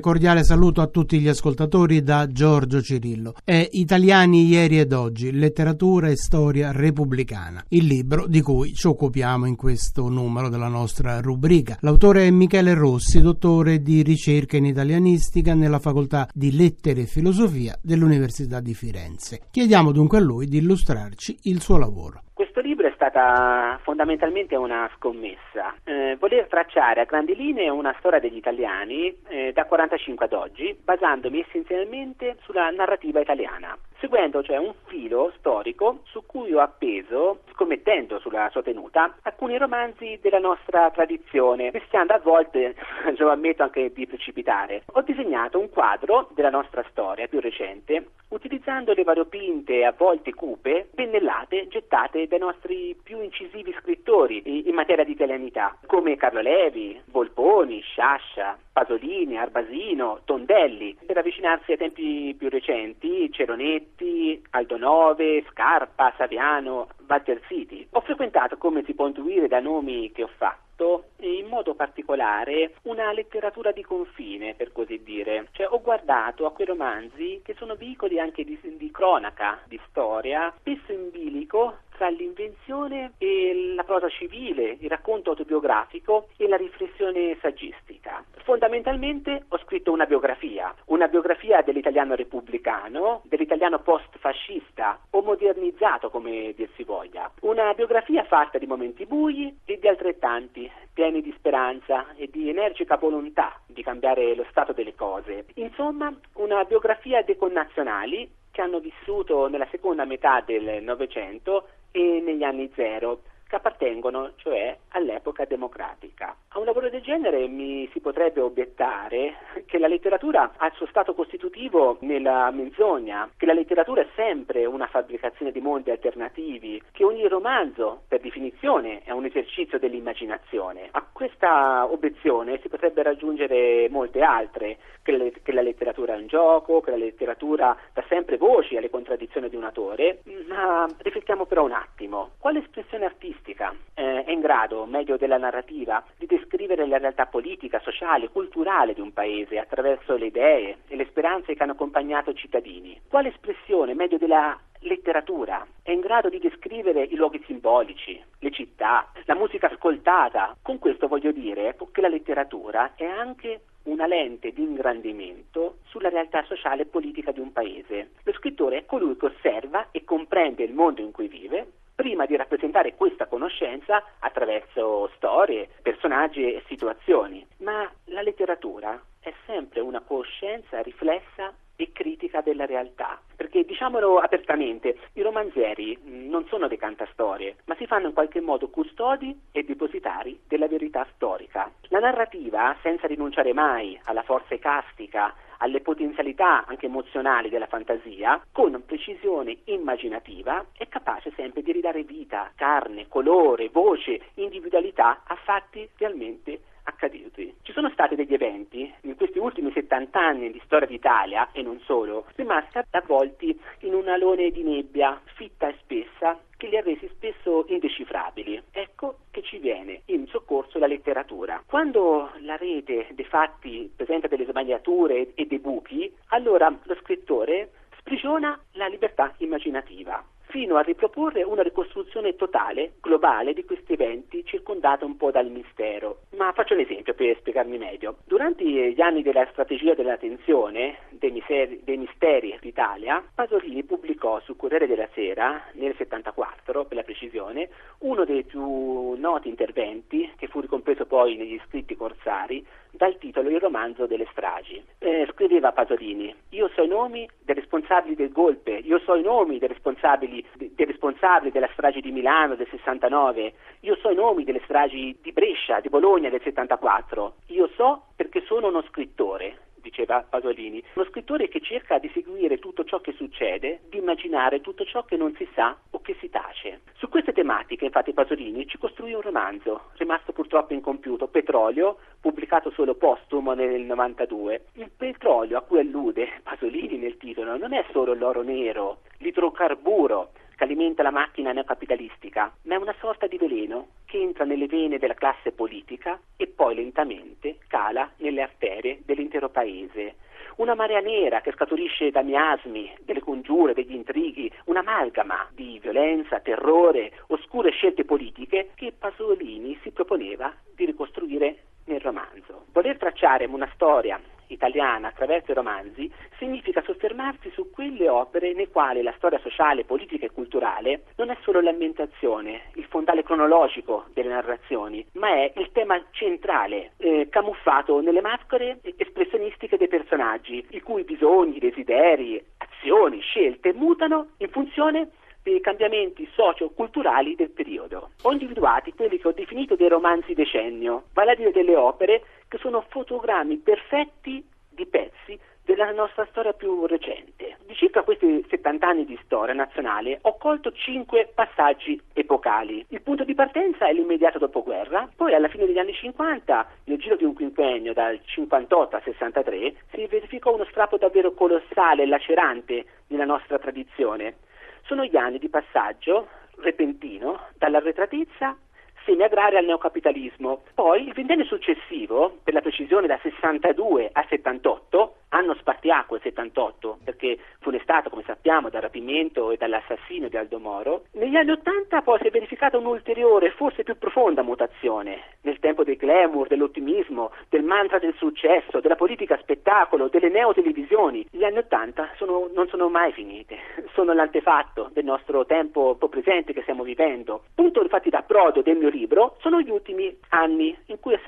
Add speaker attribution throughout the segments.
Speaker 1: Cordiale saluto a tutti gli ascoltatori da Giorgio Cirillo. È Italiani ieri ed oggi, letteratura e storia repubblicana, il libro di cui ci occupiamo in questo numero della nostra rubrica. L'autore è Michele Rossi, dottore di ricerca in italianistica nella facoltà di lettere e filosofia dell'Università di Firenze. Chiediamo dunque a lui di illustrarci il suo lavoro.
Speaker 2: Libro è stata fondamentalmente una scommessa, eh, voler tracciare a grandi linee una storia degli italiani eh, da 45 ad oggi, basandomi essenzialmente sulla narrativa italiana, seguendo cioè un filo storico su cui ho appeso, scommettendo sulla sua tenuta, alcuni romanzi della nostra tradizione, rischiando a volte, lo ammetto anche di precipitare. Ho disegnato un quadro della nostra storia più recente, utilizzando le variopinte, a volte cupe, pennellate gettate dai nostri più incisivi scrittori in materia di italianità, come Carlo Levi, Volponi, Sciascia, Pasolini, Arbasino, Tondelli. Per avvicinarsi ai tempi più recenti, Ceronetti, Aldonove, Scarpa, Saviano, Walter City. Ho frequentato, come si può intuire da nomi che ho fatto, in modo particolare una letteratura di confine, per così dire. Cioè ho guardato a quei romanzi che sono veicoli anche di, di cronaca, di storia, spesso in bilico tra l'invenzione e la prosa civile, il racconto autobiografico e la riflessione saggistica. Fondamentalmente ho scritto una biografia, una biografia dell'italiano repubblicano, dell'italiano post-fascista o modernizzato come dir si voglia, una biografia fatta di momenti bui e di altrettanti, pieni di speranza e di energica volontà di cambiare lo stato delle cose. Insomma, una biografia dei connazionali che hanno vissuto nella seconda metà del Novecento negli anni zero, che appartengono cioè all'epoca democratica. A un lavoro del genere mi si potrebbe obiettare che la letteratura ha il suo stato costitutivo nella menzogna, che la letteratura è sempre una fabbricazione di mondi alternativi, che ogni romanzo, per definizione, è un esercizio dell'immaginazione. A questa obiezione si potrebbe raggiungere molte altre, che la letteratura è un gioco, che la letteratura dà sempre voci alle contraddizioni di un autore, ma riflettiamo però un attimo, quale espressione artistica eh, è in grado, meglio della narrativa, di descrivere la realtà politica, sociale, culturale di un paese attraverso le idee e le speranze che hanno accompagnato i cittadini? Quale espressione, meglio della letteratura è in grado di descrivere i luoghi simbolici, le città, la musica ascoltata. Con questo voglio dire che la letteratura è anche una lente di ingrandimento sulla realtà sociale e politica di un paese. Lo scrittore è colui che osserva e comprende il mondo in cui vive prima di rappresentare questa conoscenza attraverso storie, personaggi e situazioni. Ma la letteratura è sempre una coscienza riflessa e critica della realtà. Perché diciamolo apertamente, i romanzieri non sono dei cantastorie, ma si fanno in qualche modo custodi e depositari della verità storica. La narrativa, senza rinunciare mai alla forza ecastica, alle potenzialità anche emozionali della fantasia, con precisione immaginativa è capace sempre di ridare vita, carne, colore, voce, individualità a fatti realmente accaduti. Ci sono stati degli eventi in questi ultimi 70 anni di storia d'Italia e non solo, rimasti avvolti in un alone di nebbia fitta e spessa che li ha resi spesso indecifrabili. Ecco che ci viene in soccorso la letteratura. Quando la rete dei fatti presenta delle sbagliature e dei buchi, allora lo scrittore sprigiona la libertà immaginativa fino a riproporre una ricostruzione totale, globale, di questi eventi circondata un po' dal mistero. Ma faccio un esempio per spiegarmi meglio. Durante gli anni della strategia dell'attenzione dei, miseri, dei misteri d'Italia, Pasolini pubblicò sul Corriere della Sera, nel 74 per la precisione, uno dei più noti interventi, che fu ricompreso poi negli scritti corsari, dal titolo Il romanzo delle stragi. Eh, scriveva Pasolini, io so i nomi dei responsabili del golpe, io so i nomi dei responsabili, dei responsabili della strage di Milano del 69, io so i nomi delle stragi di Brescia, di Bologna del 74, io so perché sono uno scrittore diceva Pasolini, uno scrittore che cerca di seguire tutto ciò che succede, di immaginare tutto ciò che non si sa che si tace. Su queste tematiche, infatti, Pasolini ci costruì un romanzo, rimasto purtroppo incompiuto, Petrolio, pubblicato solo postumo nel 92. Il petrolio a cui allude Pasolini nel titolo non è solo l'oro nero, l'idrocarburo che alimenta la macchina neocapitalistica, ma è una sorta di veleno che entra nelle vene della classe politica e poi lentamente cala nelle arterie dell'intero paese. Una marea nera che scaturisce da miasmi, delle congiure, degli intrighi, un'amalgama di violenza, terrore, oscure scelte politiche che Pasolini si proponeva di ricostruire nel romanzo. Voler tracciare una storia italiana attraverso i romanzi significa soffermarsi su quelle opere nei quali la storia sociale, politica e culturale non è solo l'ambientazione, il fondale cronologico delle narrazioni, ma è il tema centrale, eh, camuffato nelle maschere espressionistiche dei personaggi, i cui bisogni, desideri, azioni, scelte mutano in funzione dei cambiamenti socio-culturali del periodo. Ho individuati quelli che ho definito dei romanzi decennio, vale a dire delle opere che sono fotogrammi perfetti di pezzi della nostra storia più recente. Di circa questi 70 anni di storia nazionale ho colto cinque passaggi epocali. Il punto di partenza è l'immediato dopoguerra, poi alla fine degli anni 50, nel giro di un quinquennio dal 58 al 63, si verificò uno strappo davvero colossale e lacerante nella nostra tradizione sono gli anni di passaggio repentino dall'arretratezza semi-agraria al neocapitalismo. Poi il ventennio successivo, per la precisione da 62 a 78, anno spartiacque 78, perché funestato, come sappiamo, dal rapimento e dall'assassinio di Aldo Moro, negli anni 80 poi si è verificata un'ulteriore, forse più profonda mutazione, nel tempo del glamour, dell'ottimismo, del mantra del successo, della politica spettacolo, delle neotelevisioni. Gli anni 80 sono, non sono mai finite, sono l'antefatto del nostro tempo presente che stiamo vivendo. Punto infatti d'approdo del mio libro sono gli ultimi anni in cui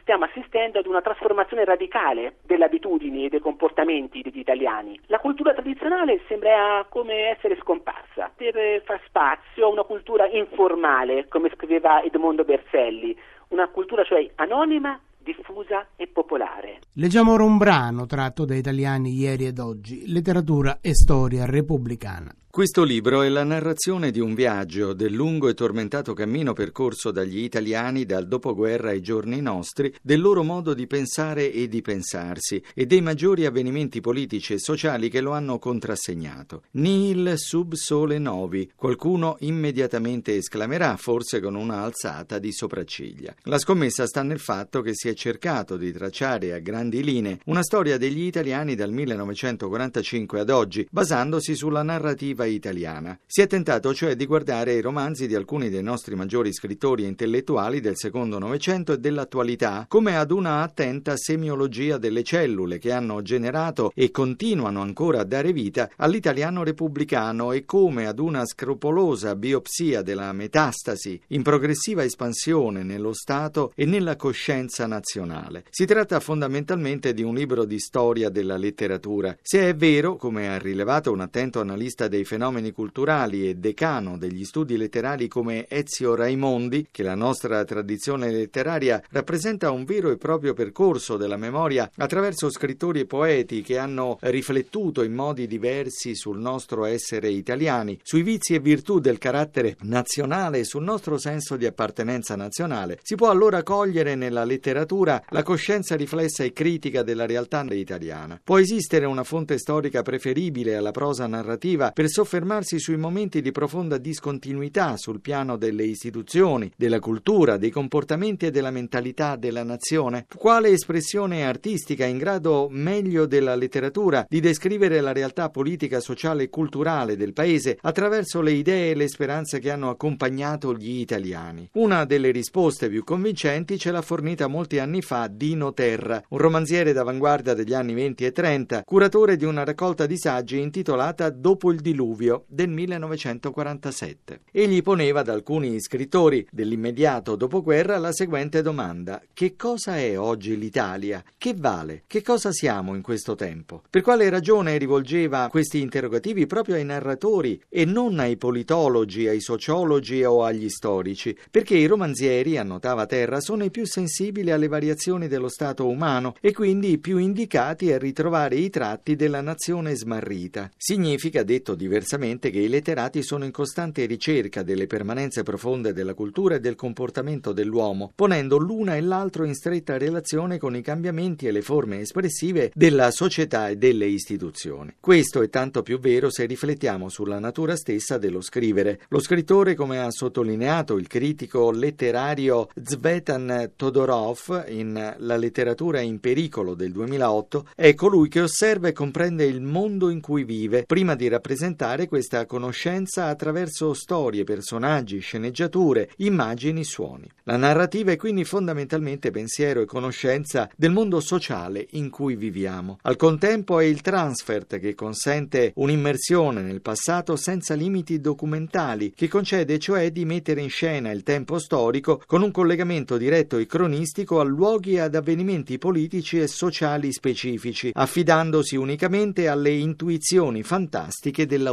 Speaker 2: stiamo assistendo ad una trasformazione radicale delle abitudini e dei comportamenti degli italiani. La cultura tradizionale sembra come essere scomparsa, deve far spazio a una cultura informale, come scriveva Edmondo Berselli, una cultura cioè anonima diffusa e popolare.
Speaker 1: Leggiamo ora un brano tratto da Italiani ieri ed oggi, letteratura e storia repubblicana.
Speaker 3: Questo libro è la narrazione di un viaggio, del lungo e tormentato cammino percorso dagli italiani dal dopoguerra ai giorni nostri, del loro modo di pensare e di pensarsi e dei maggiori avvenimenti politici e sociali che lo hanno contrassegnato. Nihil sub sole novi, qualcuno immediatamente esclamerà, forse con una alzata di sopracciglia. La scommessa sta nel fatto che si è cercato di tracciare a grandi linee una storia degli italiani dal 1945 ad oggi, basandosi sulla narrativa narrativa italiana. Si è tentato cioè di guardare i romanzi di alcuni dei nostri maggiori scrittori e intellettuali del secondo Novecento e dell'attualità come ad una attenta semiologia delle cellule che hanno generato e continuano ancora a dare vita all'italiano repubblicano e come ad una scrupolosa biopsia della metastasi in progressiva espansione nello Stato e nella coscienza nazionale. Si tratta fondamentalmente di un libro di storia della letteratura. Se è vero, come ha rilevato un attento analista dei fenomeni culturali e decano degli studi letterari come Ezio Raimondi, che la nostra tradizione letteraria rappresenta un vero e proprio percorso della memoria attraverso scrittori e poeti che hanno riflettuto in modi diversi sul nostro essere italiani, sui vizi e virtù del carattere nazionale e sul nostro senso di appartenenza nazionale, si può allora cogliere nella letteratura la coscienza riflessa e critica della realtà italiana. Può esistere una fonte storica preferibile alla prosa narrativa per soffermarsi sui momenti di profonda discontinuità sul piano delle istituzioni, della cultura, dei comportamenti e della mentalità della nazione? Quale espressione artistica in grado meglio della letteratura di descrivere la realtà politica, sociale e culturale del paese attraverso le idee e le speranze che hanno accompagnato gli italiani? Una delle risposte più convincenti ce l'ha fornita molti anni fa Dino Terra, un romanziere d'avanguardia degli anni 20 e 30, curatore di una raccolta di saggi intitolata Dopo il diluvio diluvio del 1947. Egli poneva ad alcuni scrittori dell'immediato dopoguerra la seguente domanda: Che cosa è oggi l'Italia? Che vale? Che cosa siamo in questo tempo? Per quale ragione rivolgeva questi interrogativi proprio ai narratori e non ai politologi, ai sociologi o agli storici? Perché i romanzieri, annotava Terra, sono i più sensibili alle variazioni dello stato umano e quindi i più indicati a ritrovare i tratti della nazione smarrita. Significa, detto diversamente, che i letterati sono in costante ricerca delle permanenze profonde della cultura e del comportamento dell'uomo, ponendo l'una e l'altro in stretta relazione con i cambiamenti e le forme espressive della società e delle istituzioni. Questo è tanto più vero se riflettiamo sulla natura stessa dello scrivere. Lo scrittore, come ha sottolineato il critico letterario Zvetan Todorov in La letteratura in pericolo del 2008, è colui che osserva e comprende il mondo in cui vive, prima di rappresentare questa conoscenza attraverso storie, personaggi, sceneggiature, immagini, suoni. La narrativa è quindi fondamentalmente pensiero e conoscenza del mondo sociale in cui viviamo. Al contempo è il transfert che consente un'immersione nel passato senza limiti documentali, che concede cioè di mettere in scena il tempo storico con un collegamento diretto e cronistico a luoghi e ad avvenimenti politici e sociali specifici, affidandosi unicamente alle intuizioni fantastiche dell'autore.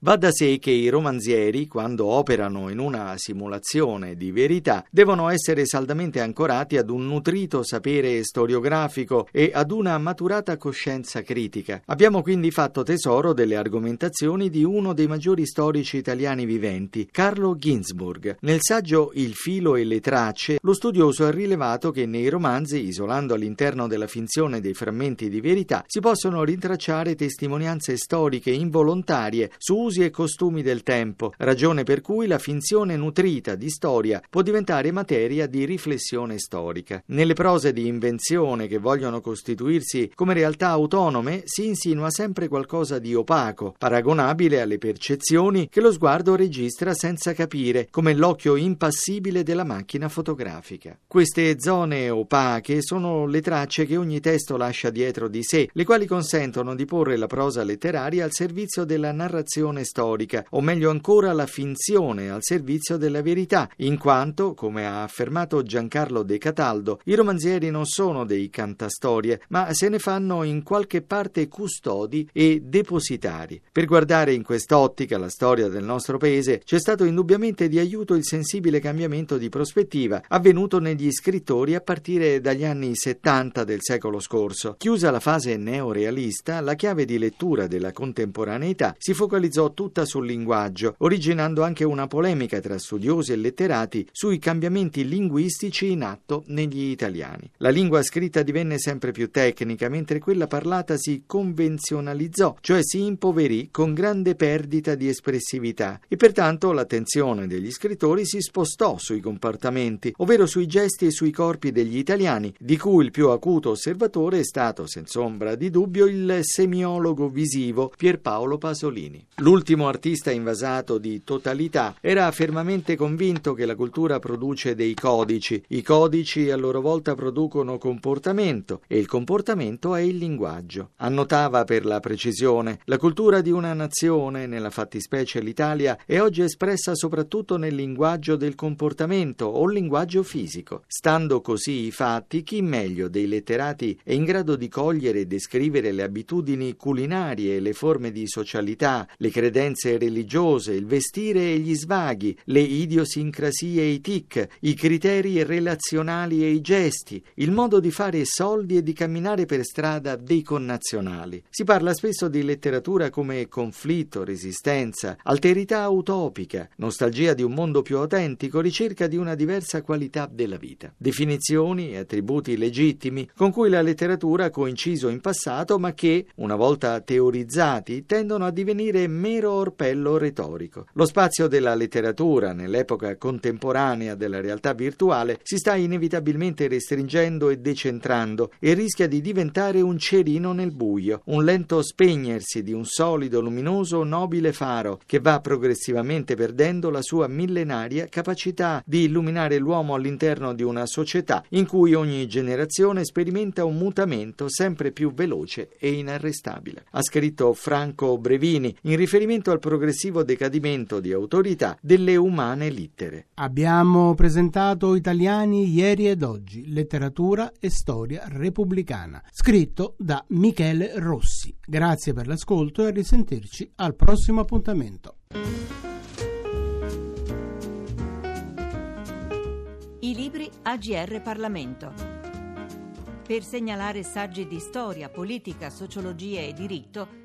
Speaker 3: Va da sé che i romanzieri, quando operano in una simulazione di verità, devono essere saldamente ancorati ad un nutrito sapere storiografico e ad una maturata coscienza critica. Abbiamo quindi fatto tesoro delle argomentazioni di uno dei maggiori storici italiani viventi, Carlo Ginzburg. Nel saggio Il filo e le tracce, lo studioso ha rilevato che nei romanzi, isolando all'interno della finzione dei frammenti di verità, si possono rintracciare testimonianze storiche involontarie su usi e costumi del tempo, ragione per cui la finzione nutrita di storia può diventare materia di riflessione storica. Nelle prose di invenzione che vogliono costituirsi come realtà autonome si insinua sempre qualcosa di opaco, paragonabile alle percezioni che lo sguardo registra senza capire, come l'occhio impassibile della macchina fotografica. Queste zone opache sono le tracce che ogni testo lascia dietro di sé, le quali consentono di porre la prosa letteraria al servizio della narrazione storica, o meglio ancora la finzione al servizio della verità, in quanto, come ha affermato Giancarlo De Cataldo, i romanzieri non sono dei cantastorie, ma se ne fanno in qualche parte custodi e depositari. Per guardare in quest'ottica la storia del nostro paese c'è stato indubbiamente di aiuto il sensibile cambiamento di prospettiva avvenuto negli scrittori a partire dagli anni 70 del secolo scorso. Chiusa la fase neorealista, la chiave di lettura della contemporaneità si focalizzò tutta sul linguaggio, originando anche una polemica tra studiosi e letterati sui cambiamenti linguistici in atto negli italiani. La lingua scritta divenne sempre più tecnica, mentre quella parlata si convenzionalizzò, cioè si impoverì con grande perdita di espressività e pertanto l'attenzione degli scrittori si spostò sui comportamenti, ovvero sui gesti e sui corpi degli italiani, di cui il più acuto osservatore è stato, senza ombra di dubbio, il semiologo visivo Pierpaolo Pasolini. L'ultimo artista invasato di totalità era fermamente convinto che la cultura produce dei codici, i codici a loro volta producono comportamento e il comportamento è il linguaggio. Annotava per la precisione, la cultura di una nazione, nella fattispecie l'Italia, è oggi espressa soprattutto nel linguaggio del comportamento o linguaggio fisico. Stando così i fatti, chi meglio dei letterati è in grado di cogliere e descrivere le abitudini culinarie, le forme di socialità, le credenze religiose, il vestire e gli svaghi, le idiosincrasie e i tic, i criteri relazionali e i gesti, il modo di fare soldi e di camminare per strada dei connazionali. Si parla spesso di letteratura come conflitto, resistenza, alterità utopica, nostalgia di un mondo più autentico, ricerca di una diversa qualità della vita. Definizioni e attributi legittimi con cui la letteratura ha coinciso in passato, ma che, una volta teorizzati, tendono a divenire mero orpello retorico. Lo spazio della letteratura nell'epoca contemporanea della realtà virtuale si sta inevitabilmente restringendo e decentrando e rischia di diventare un cerino nel buio, un lento spegnersi di un solido, luminoso, nobile faro che va progressivamente perdendo la sua millenaria capacità di illuminare l'uomo all'interno di una società in cui ogni generazione sperimenta un mutamento sempre più veloce e inarrestabile. Ha scritto Franco Brevini in riferimento al progressivo decadimento di autorità delle umane littere.
Speaker 1: Abbiamo presentato Italiani ieri ed oggi, letteratura e storia repubblicana, scritto da Michele Rossi. Grazie per l'ascolto e a risentirci al prossimo appuntamento.
Speaker 4: I libri AGR Parlamento. Per segnalare saggi di storia, politica, sociologia e diritto,